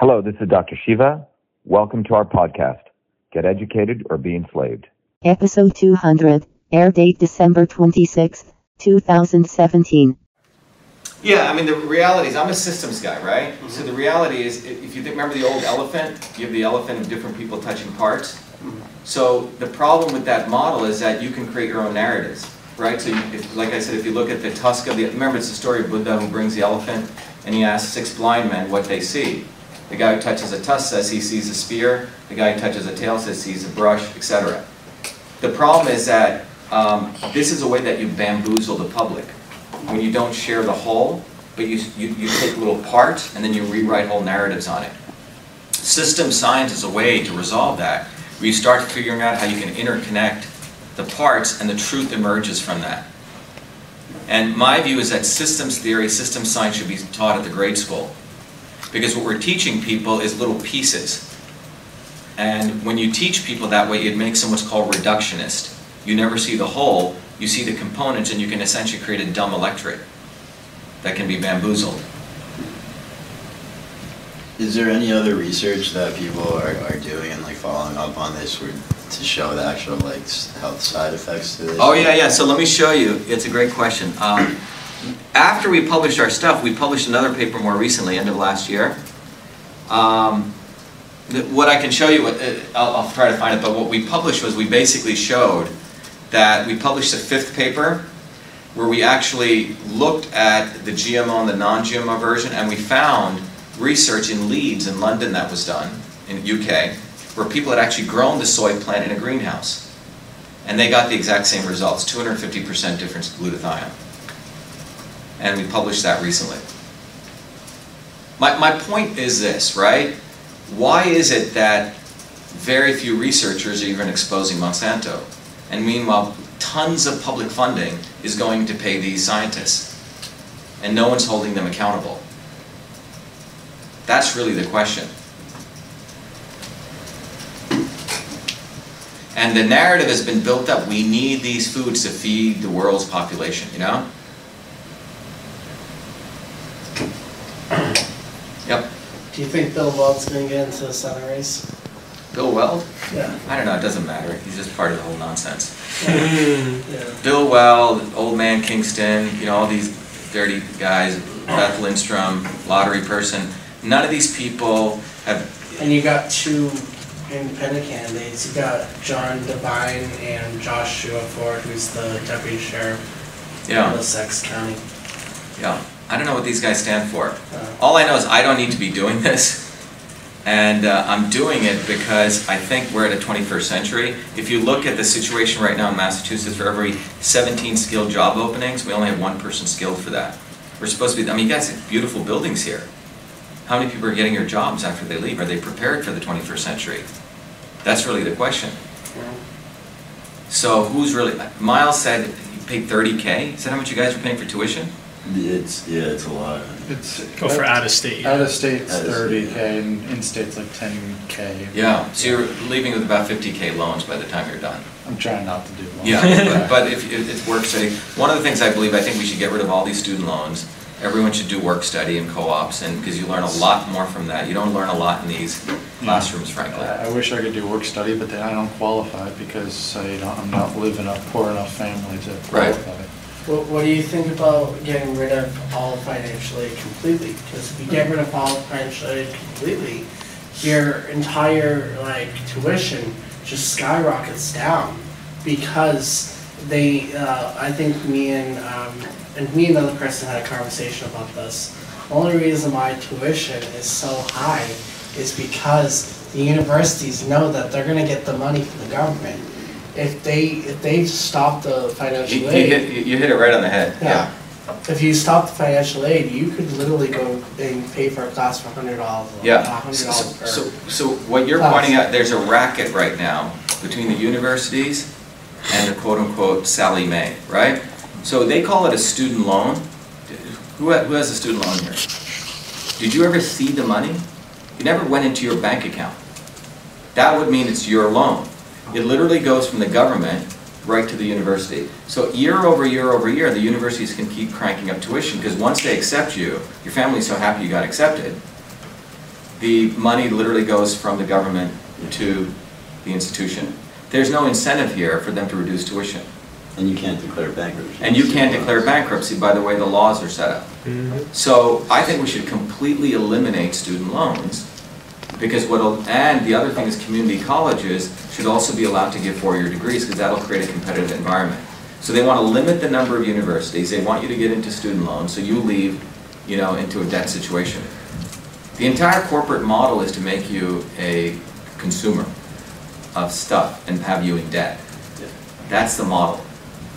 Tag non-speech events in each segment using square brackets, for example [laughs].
Hello, this is Dr. Shiva. Welcome to our podcast, Get Educated or Be Enslaved. Episode 200, air date December 26, 2017. Yeah, I mean, the reality is, I'm a systems guy, right? Mm-hmm. So the reality is, if you think, remember the old elephant? You have the elephant of different people touching parts. Mm-hmm. So the problem with that model is that you can create your own narratives, right? So, you, if, like I said, if you look at the tusk of the, remember it's the story of Buddha who brings the elephant, and he asks six blind men what they see. The guy who touches a tusk says he sees a spear. The guy who touches a tail says he sees a brush, etc. The problem is that um, this is a way that you bamboozle the public when you don't share the whole, but you, you, you take little parts and then you rewrite whole narratives on it. System science is a way to resolve that, where you start figuring out how you can interconnect the parts and the truth emerges from that. And my view is that systems theory, system science should be taught at the grade school. Because what we're teaching people is little pieces. And when you teach people that way, it makes them what's called reductionist. You never see the whole, you see the components, and you can essentially create a dumb electorate that can be bamboozled. Is there any other research that people are, are doing and like following up on this where, to show the actual like health side effects to this? Oh, yeah, yeah, so let me show you. It's a great question. Um, after we published our stuff, we published another paper more recently, end of last year. Um, what I can show you, uh, I'll, I'll try to find it, but what we published was we basically showed that we published a fifth paper where we actually looked at the GMO and the non-GMO version, and we found research in Leeds in London that was done, in UK, where people had actually grown the soy plant in a greenhouse. And they got the exact same results, 250% difference in glutathione. And we published that recently. My, my point is this, right? Why is it that very few researchers are even exposing Monsanto? And meanwhile, tons of public funding is going to pay these scientists. And no one's holding them accountable. That's really the question. And the narrative has been built up. We need these foods to feed the world's population, you know? Do you think Bill Weld's gonna get into the Senate race? Bill Weld? Yeah. I don't know, it doesn't matter. He's just part of the whole nonsense. Yeah. [laughs] Bill Weld, Old Man Kingston, you know, all these dirty guys, Beth Lindstrom, lottery person. None of these people have, And you got two independent candidates. You got John Devine and Joshua Ford, who's the deputy sheriff know, of Middlesex County. Yeah, I don't know what these guys stand for. All I know is I don't need to be doing this. And uh, I'm doing it because I think we're at a 21st century. If you look at the situation right now in Massachusetts, for every 17 skilled job openings, we only have one person skilled for that. We're supposed to be, I mean, you guys have beautiful buildings here. How many people are getting your jobs after they leave? Are they prepared for the 21st century? That's really the question. So who's really, Miles said he paid 30K. Is that how much you guys are paying for tuition? It's, yeah, it's a lot. It's Go for out of state. Out of state's Out of thirty state, k and in state's like ten k. Yeah, so you're leaving with about 50K loans by the time you're done. I'm trying not to do one. Yeah, but, but if, if it's work study, one of the things I believe, I think we should get rid of all these student loans. Everyone should do work study and co-ops, and, because you learn a lot more from that. You don't learn a lot in these classrooms, frankly. I I wish I could do work study, but then I don't qualify because I don't, I'm not living a poor enough family to Right. qualify. What, what do you think about getting rid of all financial aid completely? Because if you get rid of all financial aid completely, your entire like tuition just skyrockets down because they. Uh, I think me and um, and me and another person had a conversation about this. The only reason why tuition is so high is because the universities know that they're gonna get the money from the government. If they if they stop the You, financial you aid. hit, you hit it right on the head, yeah. If you stop the financial aid, you could literally go and pay for a class for hundred dollars. Yeah, hundred so, dollars per. so, so what you're class. pointing out, there's a racket right now between the universities and the quote-unquote Sallie Mae, right? So they call it a student loan. Who, ha- who has a student loan here? Did you ever see the money? It never went into your bank account. That would mean it's your loan. It literally goes from the government right to the university. So year over year over year, the universities can keep cranking up tuition, because once they accept you, your family's so happy you got accepted, the money literally goes from the government to the institution. There's no incentive here for them to reduce tuition. And you can't declare bankruptcy. And you can't declare bankruptcy by the way the laws are set up. Mm-hmm. So I think we should completely eliminate student loans because what'll, and the other thing is community colleges should also be allowed to give four-year degrees because that'll create a competitive environment. So they want to limit the number of universities, they want you to get into student loans, so you leave, you know, into a debt situation. The entire corporate model is to make you a consumer of stuff and have you in debt. That's the model.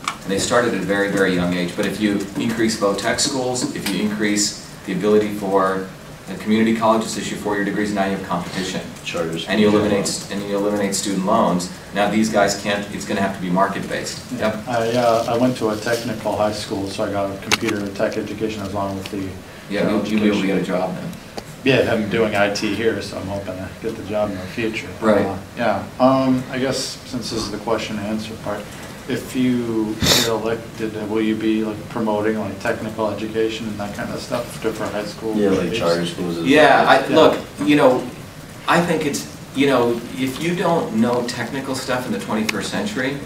And they started at a very, very young age. But if you increase low-tech schools, if you increase the ability for the community colleges to issue four-year degrees, now you have competition. Charters. And you eliminate, and you eliminate student loans. Now these guys can't, it's gonna have to be market-based. Yep. I, uh, I went to a technical high school, so I got a computer and tech education along with the. Yeah, you'll, you'll be able to get a job then. Yeah, I'm doing IT here, so I'm hoping to get the job in the future. Right. Uh, Yeah, um, I guess since this is the question and answer part, if you get elected, uh, will you be like promoting like technical education and that kind of stuff to for high school? Yeah, like charter schools as well. Yeah, I, Yeah. look, you know, I think it's, you know, if you don't know technical stuff in the 21st century,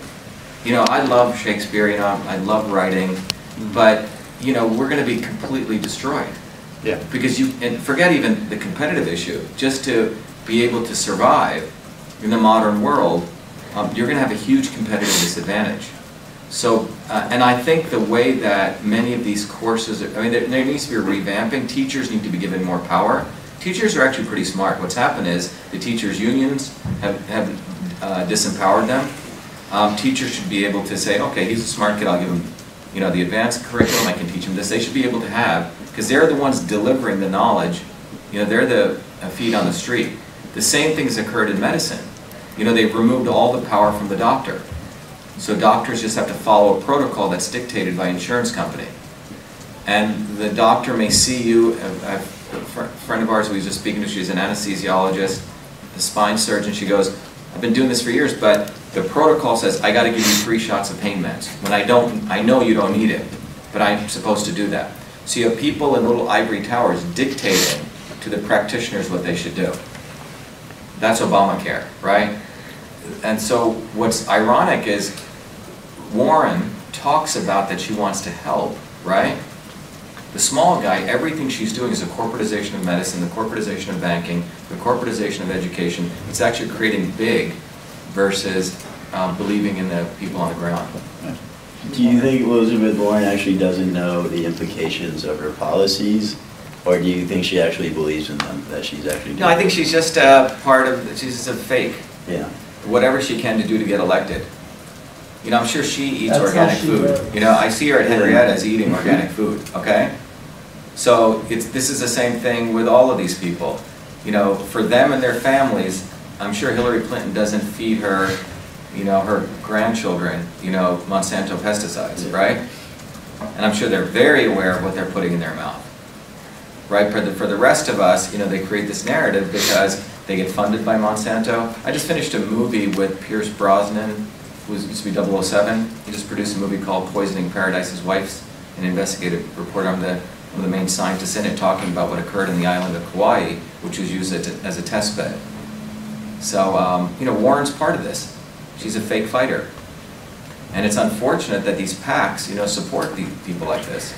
you know, I love Shakespeare, you know, I love writing, but, you know, we're gonna be completely destroyed. Yeah. Because you, and forget even the competitive issue, just to be able to survive in the modern world, um, you're gonna have a huge competitive disadvantage. So, uh, and I think the way that many of these courses, I mean, there, there needs to be a revamping, teachers need to be given more power. Teachers are actually pretty smart. What's happened is the teachers' unions have, have uh, disempowered them. Um, teachers should be able to say, okay, he's a smart kid, I'll give him, you know, the advanced curriculum, I can teach him this. They should be able to have, because they're the ones delivering the knowledge, you know, they're the feet on the street. The same things occurred in medicine. You know, they've removed all the power from the doctor. So doctors just have to follow a protocol that's dictated by insurance company. And the doctor may see you, a, a friend of ours we was just speaking to, she's an anesthesiologist, a spine surgeon, she goes, I've been doing this for years, but the protocol says I gotta give you three shots of pain meds. When I don't, I know you don't need it, but I'm supposed to do that. So you have people in little ivory towers dictating to the practitioners what they should do. That's Obamacare, right? And so what's ironic is Warren talks about that she wants to help, right? The small guy, everything she's doing is a corporatization of medicine, the corporatization of banking, the corporatization of education. It's actually creating big versus um, believing in the people on the ground. Do you think Elizabeth Warren actually doesn't know the implications of her policies? Or do you think she actually believes in them, that she's actually doing? No, I think she's just uh, part of, she's just a fake. Yeah. Whatever she can to do to get elected. You know, I'm sure she eats That's organic she food. works. You know, I see her at Henrietta's eating organic food, okay? So it's, this is the same thing with all of these people. You know, for them and their families, I'm sure Hillary Clinton doesn't feed her, you know, her grandchildren, you know, Monsanto pesticides, Yeah. right? And I'm sure they're very aware of what they're putting in their mouth. Right, for the, for the rest of us, you know, they create this narrative because they get funded by Monsanto. I just finished a movie with Pierce Brosnan, who used to be 007. He just produced a movie called Poisoning Paradise's His wife's an investigative report. I'm the, one of the main scientists in it, talking about what occurred in the island of Kauai, which was used as a, as a test bed. So, um, you know, Warren's part of this. She's a fake fighter. And it's unfortunate that these PACs, you know, support the, people like this,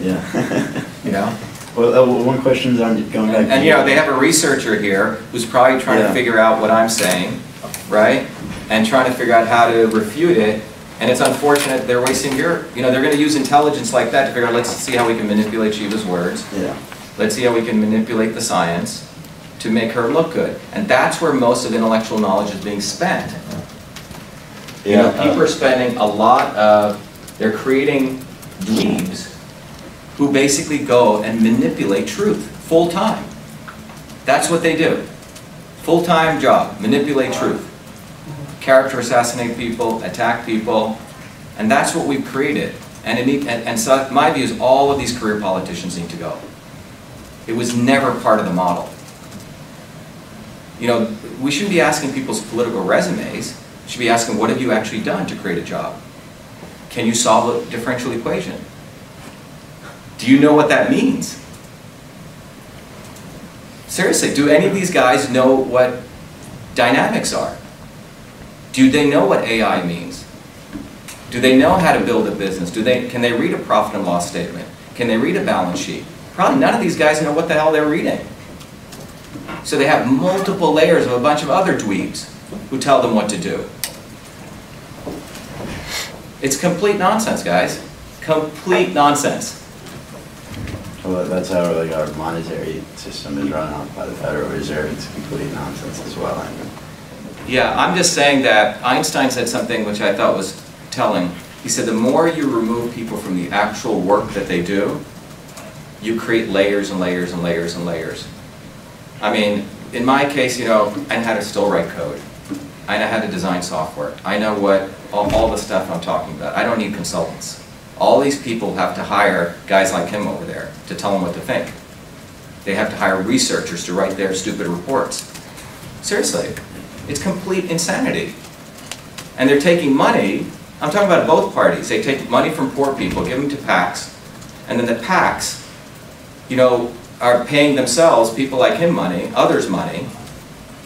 Yeah. you know? [laughs] Well, uh, one question is on, going back. And, to- and, you know, they have a researcher here who's probably trying to figure out what I'm saying, right? And trying to figure out how to refute it. And it's unfortunate they're wasting your, you know, they're gonna use intelligence like that to figure out, let's see how we can manipulate Shiva's words. Yeah. Let's see how we can manipulate the science to make her look good. And that's where most of intellectual knowledge is being spent. You know, Yeah, uh, people are spending a lot of, they're creating dweebs who basically go and manipulate truth full-time. That's what they do. Full-time job, manipulate truth. Character assassinate people, attack people, and that's what we've created. And, it and, and so my view is all of these career politicians need to go. It was never part of the model. You know, we shouldn't be asking people's political resumes. We should be asking, what have you actually done to create a job? Can you solve a differential equation? Do you know what that means? Seriously, do any of these guys know what dynamics are? Do they know what AI means? Do they know how to build a business? Do they, can they read a profit and loss statement? Can they read a balance sheet? Probably none of these guys know what the hell they're reading. So they have multiple layers of a bunch of other dweebs who tell them what to do. It's complete nonsense, guys. Complete nonsense. Well, that's how like our monetary system is run out by the Federal Reserve. It's complete nonsense as well. I mean, Yeah, I'm just saying that Einstein said something which I thought was telling. He said the more you remove people from the actual work that they do, you create layers and layers and layers and layers. I mean, in my case, you know, I know how to still write code. I know how to design software. I know what, all, all the stuff I'm talking about. I don't need consultants. All these people have to hire guys like him over there to tell them what to think. They have to hire researchers to write their stupid reports. Seriously, it's complete insanity. And they're taking money, I'm talking about both parties, they take money from poor people, give them to PACs, and then the PACs, you know, are paying themselves, people like him money, others money.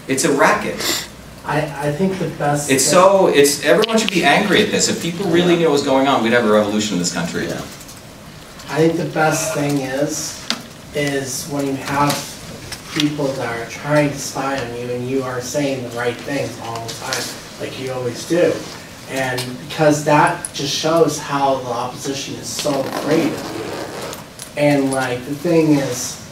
It's a racket. I, I think the best. It's thing- so, it's, everyone should be angry at this. If people really knew what was going on, we'd have a revolution in this country. yeah. I think the best thing is, is when you have people that are trying to spy on you and you are saying the right things all the time, like you always do. And because that just shows how the opposition is so afraid of you. And like, the thing is,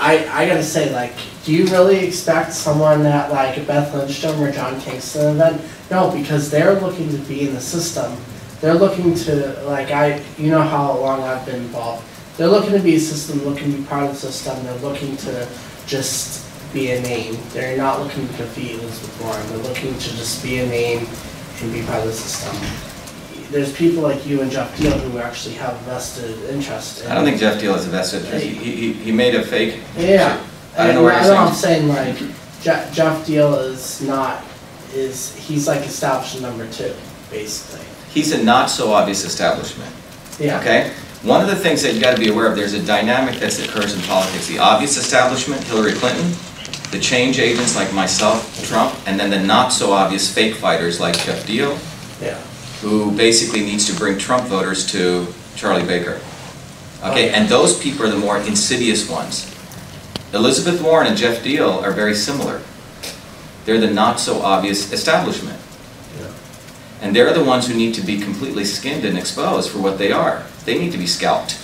I, I gotta say, like, do you really expect someone at like Beth Lindstrom or John Kingston event? No, because they're looking to be in the system. They're looking to, like, I, you know how long I've been involved. They're looking to be a system, looking to be part of the system. They're looking to just be a name. They're not looking to defeat Elizabeth Warren. They're looking to just be a name and be part of the system. There's people like you and Geoff Diehl who actually have vested interest in. I don't think Geoff Diehl is a vested interest. He, he, he made a fake. Yeah. I don't know where And you're know I'm saying. saying like, Je- Geoff Diehl is not, is, he's like establishment number two, basically. He's a not so obvious establishment. Yeah. Okay? One of the things that you gotta be aware of, there's a dynamic that occurs in politics. The obvious establishment, Hillary Clinton, the change agents like myself, Trump, and then the not so obvious fake fighters like Geoff Diehl, Yeah. Who basically needs to bring Trump voters to Charlie Baker. Okay, and those people are the more insidious ones. Elizabeth Warren and Geoff Diehl are very similar. They're the not so obvious establishment. Yeah. And they're the ones who need to be completely skinned and exposed for what they are. They need to be scalped.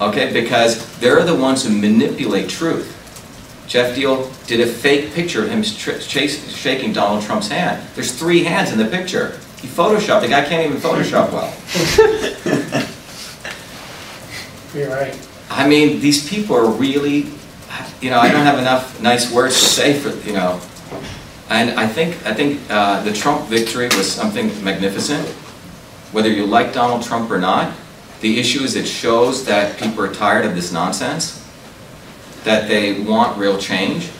Okay, because they're the ones who manipulate truth. Geoff Diehl did a fake picture of him chase, shaking Donald Trump's hand. There's three hands in the picture. He photoshopped. The guy can't even Photoshop well. [laughs] You're right. I mean, these people are really, you know, I don't have enough nice words to say for, you know. And I think, I think uh, the Trump victory was something magnificent. Whether you like Donald Trump or not, the issue is it shows that people are tired of this nonsense, that they want real change.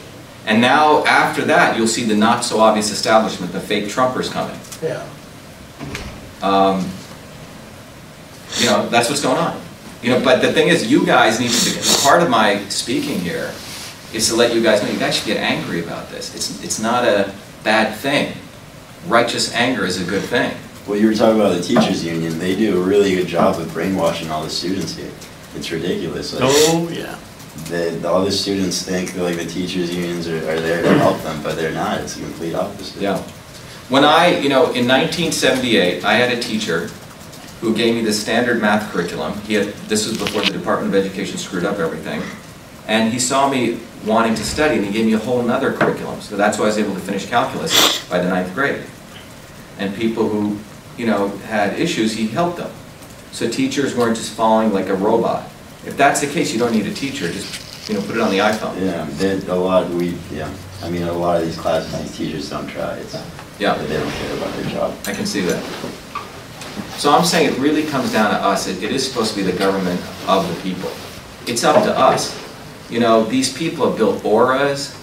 And now, after that, you'll see the not so obvious establishment, the fake Trumpers coming. Yeah. Um, you know, that's what's going on. You know, but the thing is, you guys need to, be- part of my speaking here is to let you guys know, you guys should get angry about this. It's, it's not a bad thing. Righteous anger is a good thing. Well, you were talking about the teachers union. They do a really good job with brainwashing all the students here. It's ridiculous. Like, Oh, yeah. the, all the students think that, like the teachers unions are, are there to help them, but they're not. It's the complete opposite. Yeah. When I, you know, in 1978, I had a teacher who gave me the standard math curriculum. He had, this was before the Department of Education screwed up everything. And he saw me wanting to study, and he gave me a whole nother curriculum. So that's why I was able to finish calculus by the ninth grade. And people who, you know, had issues, he helped them. So teachers weren't just following like a robot. If that's the case, you don't need a teacher, just, you know, put it on the iPhone. Yeah, a lot, we, yeah. I mean, a lot of these classes, these teachers don't try. It's, Yeah. They don't care about their job. I can see that. So I'm saying it really comes down to us. It, it is supposed to be the government of the people. It's up to us. You know, these people have built auras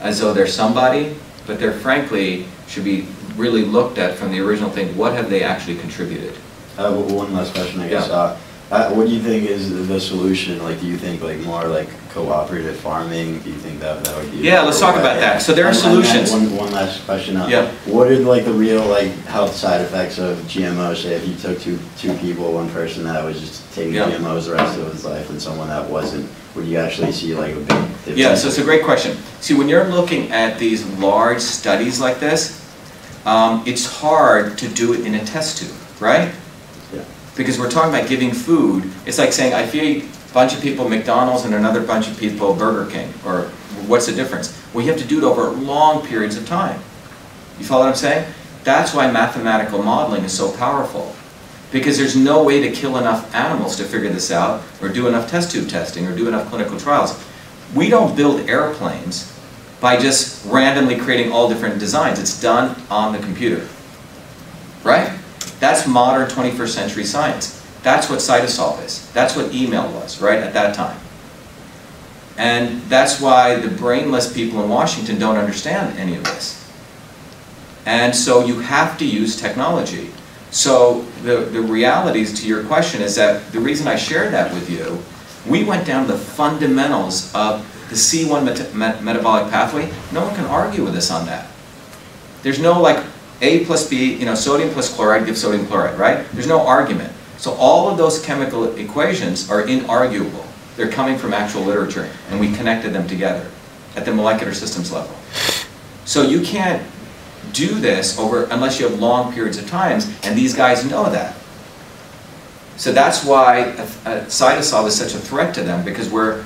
as though they're somebody, but they're frankly should be really looked at from the original thing. What have they actually contributed? Uh, one last question, I guess. Yeah. Uh, uh, what do you think is the solution? Like, do you think like more like cooperative farming, do you think that that would be? Yeah, let's talk about that. So there are And- and then solutions. One, one last question. uh, Yeah. What are like the real like health side effects of GMOs? Say if you took two, two people, one person that was just taking Yeah. GMOs the rest of his life and someone that wasn't, would you actually see like a big difference? Yeah, so it's a great question. See, when you're looking at these large studies like this, um, it's hard to do it in a test tube, right? Yeah. Because we're talking about giving food. It's like saying, I feed bunch of people McDonald's and another bunch of people Burger King, or what's the difference? Well, you have to do it over long periods of time. You follow what I'm saying? That's why mathematical modeling is so powerful. Because there's no way to kill enough animals to figure this out, or do enough test tube testing, or do enough clinical trials. We don't build airplanes by just randomly creating all different designs. It's done on the computer. Right? That's modern 21st century science. That's what Cytosolve is. That's what email was, right, at that time. And that's why the brainless people in Washington don't understand any of this. And so you have to use technology. So the, the realities to your question is that the reason I shared that with you, we went down the fundamentals of the C1 meta- met- metabolic pathway. No one can argue with us on that. There's no like A plus B, you know, sodium plus chloride gives sodium chloride, right? There's no argument. So all of those chemical equations are inarguable. They're coming from actual literature, and we connected them together at the molecular systems level. So you can't do this over unless you have long periods of times, and these guys know that. So that's why a, a Cytosolve is such a threat to them because we're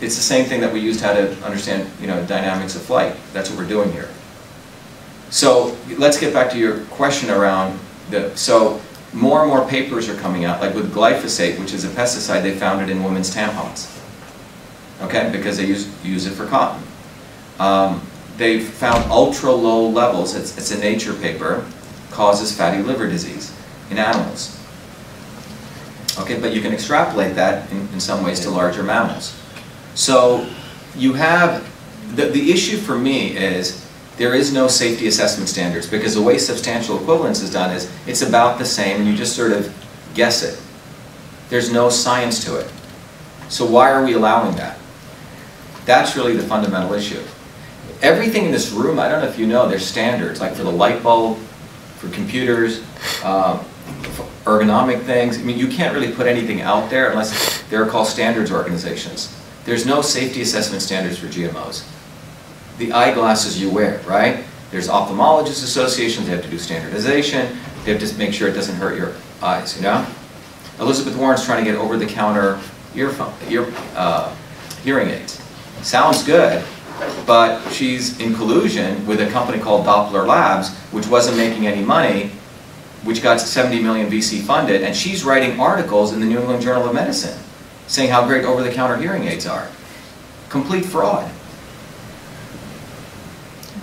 it's the same thing that we used how to understand you know dynamics of flight. That's what we're doing here. So let's get back to your question around the so more and more papers are coming out like with glyphosate, which is a pesticide they found it in women's tampons. Okay, because they use use it for cotton. Um, they found ultra low levels. It's, it's a Nature paper causes fatty liver disease in animals. Okay, but you can extrapolate that in, in some ways to larger mammals. So you have, the, the issue for me is there is no safety assessment standards because the way substantial equivalence is done is it's about the same and you just sort of guess it. There's no science to it. So why are we allowing that? That's really the fundamental issue. Everything in this room, I don't know if you know, there's standards, like for the light bulb, for computers, um, for ergonomic things. I mean, you can't really put anything out there unless they're called standards organizations. There's no safety assessment standards for GMOs. The eyeglasses you wear, right? There's ophthalmologist associations, they have to do standardization, they have to make sure it doesn't hurt your eyes, you know? Elizabeth Warren's trying to get over-the-counter earphone, ear, uh, hearing aids. Sounds good, but she's in collusion with a company called Doppler Labs, which wasn't making any money, which got 70 million VC funded, and she's writing articles in the New England Journal of Medicine saying how great over-the-counter hearing aids are. Complete fraud.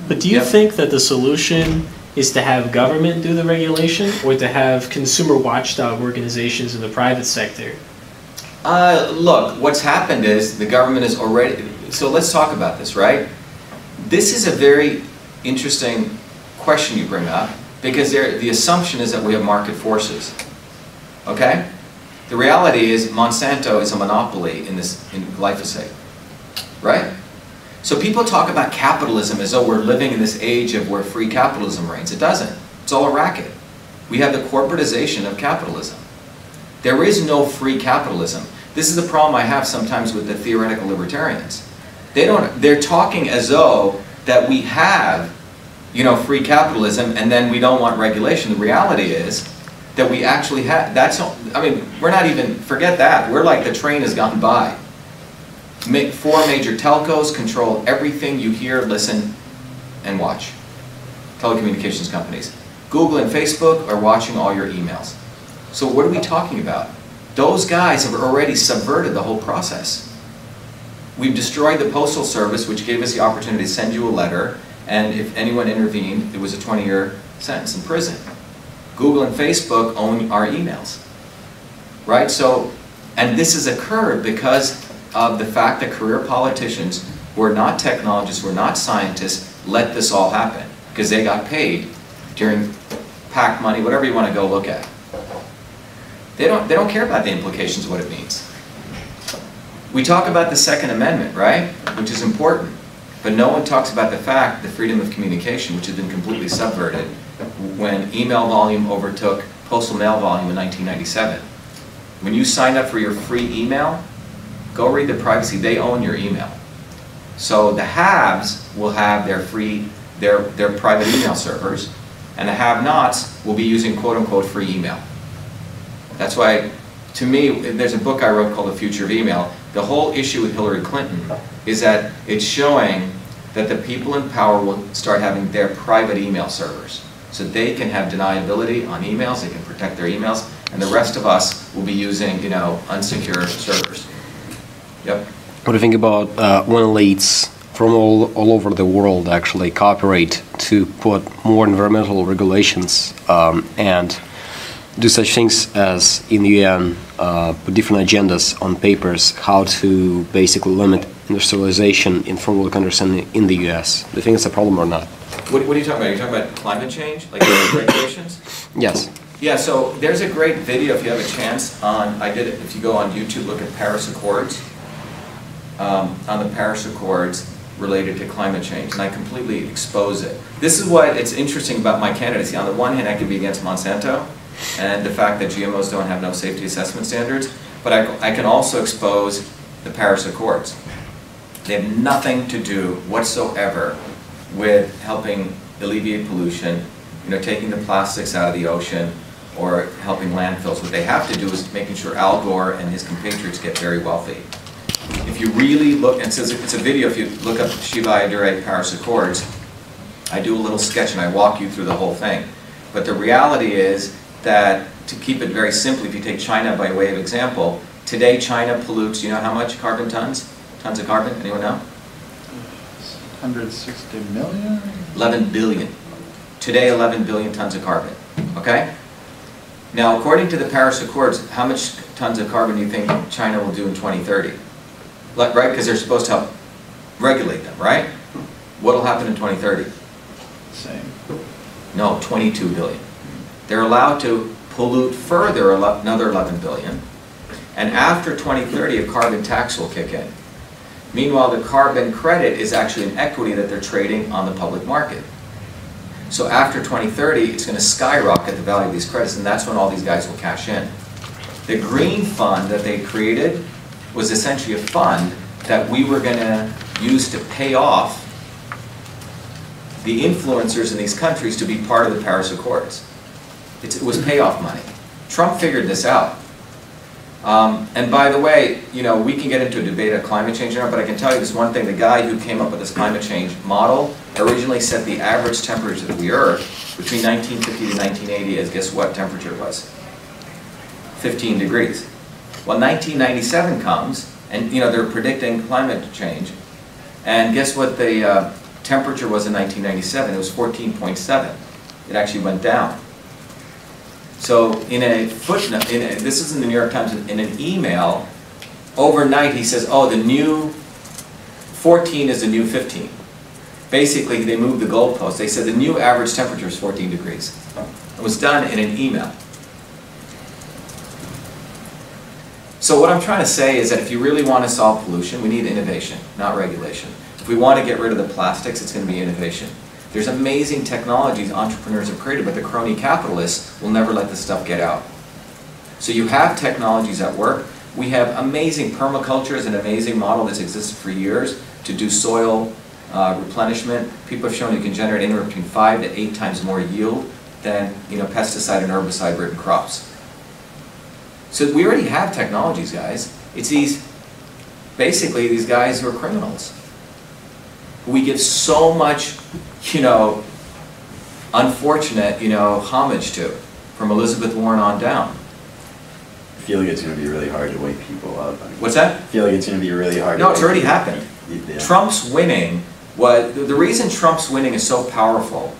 But do you Yep. think that the solution is to have government do the regulation or to have consumer watchdog organizations in the private sector? Uh, look, what's happened is the government is already. So let's talk about this, right? This is a very interesting question you bring up because there, the assumption is that we have market forces. Okay? The reality is Monsanto is a monopoly in this in glyphosate, right? So people talk about capitalism as though we're living in this age of where free capitalism reigns. It doesn't. It's all a racket. We have the corporatization of capitalism. There is no free capitalism. This is the problem I have sometimes with the theoretical libertarians. They don't they're talking as though that we have you know free capitalism and then we don't want regulation. The reality is that we actually have that's I mean, we're not even forget that. We're like the train has gone by. Four major telcos control everything you hear, listen, and watch. Telecommunications companies. Google and Facebook are watching all your emails. So what are we talking about? Those guys have already subverted the whole process. We've destroyed the Postal Service, which gave us the opportunity to send you a letter, and if anyone intervened, it was a 20-year sentence in prison. Google and Facebook own our emails. Right? So, and this has occurred because of the fact that career politicians who are not technologists, who are not scientists, let this all happen because they got paid during PAC money, whatever you want to go look at. They don't, they don't care about the implications of what it means. We talk about the Second Amendment, right? Which is important. But no one talks about the fact, the freedom of communication, which has been completely subverted when email volume overtook postal mail volume in 1997. When you signed up for your free email, go read the privacy. They own your email. So the haves will have their free, their, their private email servers, and the have-nots will be using quote-unquote free email. That's why, to me, there's a book I wrote called The Future of Email. The whole issue with Hillary Clinton is that it's showing that the people in power will start having their private email servers. So they can have deniability on emails, they can protect their emails, and the rest of us will be using, you know, unsecure servers. Yep. What do you think about uh, when elites from all, all over the world actually cooperate to put more environmental regulations um, and do such things as in the UN uh, put different agendas on papers how to basically limit industrialization in third world countries and in the US? Do you think it's a problem or not? What, what are you talking about? Are you talking about climate change, like [coughs] regulations? Yes. Yeah, so there's a great video if you have a chance on, I did it, if you go on YouTube, look at Paris Accords, um, on the Paris Accords related to climate change, and I completely expose it. This is what it's interesting about my candidacy. On the one hand, I can be against Monsanto and the fact that GMOs don't have no safety assessment standards, but I, I can also expose the Paris Accords. They have nothing to do whatsoever with helping alleviate pollution, you know, taking the plastics out of the ocean, or helping landfills. What they have to do is making sure Al Gore and his compatriots get very wealthy. If you really look, and says it's a video, if you look up Shiva Ayyadurai Paris Accords, I do a little sketch and I walk you through the whole thing. But the reality is that, to keep it very simple, if you take China by way of example, today China pollutes, you know how much carbon tons? Tons of carbon, anyone know? 160 million? 11 billion. Today, 11 billion tons of carbon, okay? Now, according to the Paris Accords, how much tons of carbon do you think China will do in 2030? Like, right, because they're supposed to help regulate them, right? What'll happen in 2030? Same. No, 22 billion. They're allowed to pollute further another 11 billion, and after 2030, a carbon tax will kick in. Meanwhile, the carbon credit is actually an equity that they're trading on the public market. So after 2030, it's going to skyrocket the value of these credits, and that's when all these guys will cash in. The green fund that they created was essentially a fund that we were going to use to pay off the influencers in these countries to be part of the Paris Accords. It's, it was payoff money. Trump figured this out. Um, and by the way, you know, we can get into a debate on climate change now, but I can tell you this one thing. The guy who came up with this climate change model originally set the average temperature of the Earth between 1950 to 1980 as guess what temperature was? 15 degrees. Well, 1997 comes, and you know, they're predicting climate change. And guess what the uh, temperature was in 1997? It was 14.7. It actually went down. So in a footnote, in a, this is in the New York Times, in an email, overnight he says, oh, the new 14 is the new 15. Basically, they moved the goalpost. They said the new average temperature is 14 degrees. It was done in an email. So what I'm trying to say is that if you really want to solve pollution, we need innovation, not regulation. If we want to get rid of the plastics, it's going to be innovation. There's amazing technologies entrepreneurs have created, but the crony capitalists will never let this stuff get out. So you have technologies at work. We have amazing permaculture is an amazing model that's existed for years to do soil uh, replenishment. People have shown you can generate anywhere between five to eight times more yield than you know pesticide and herbicide-ridden crops. So we already have technologies, guys. It's these, basically these guys who are criminals. We give so much you know, unfortunate, you know, homage to, from Elizabeth Warren on down. I feel like it's going to be really hard to wake people up. What's that? I feel like it's going to be really hard. No, it's already happened. Yeah. Trump's winning was the reason Trump's winning is so powerful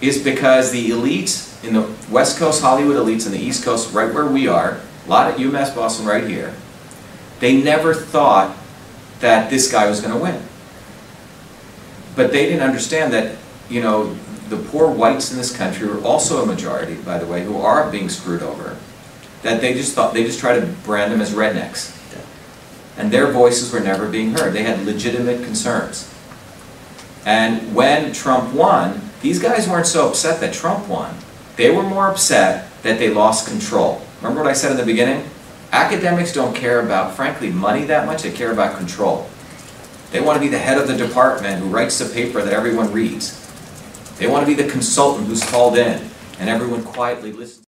is because the elites in the West Coast Hollywood elites and the East Coast, right where we are, a lot at UMass Boston, right here, they never thought that this guy was going to win. But they didn't understand that, you know, the poor whites in this country were also a majority, by the way, who are being screwed over. That they just thought they just try to brand them as rednecks. and their voices were never being heard. They had legitimate concerns. And when Trump won, these guys weren't so upset that Trump won. They were more upset that they lost control. Remember what I said in the beginning? Academics don't care about, frankly, money that much, they care about control. They want to be the head of the department who writes the paper that everyone reads. They want to be the consultant who's called in and everyone quietly listens.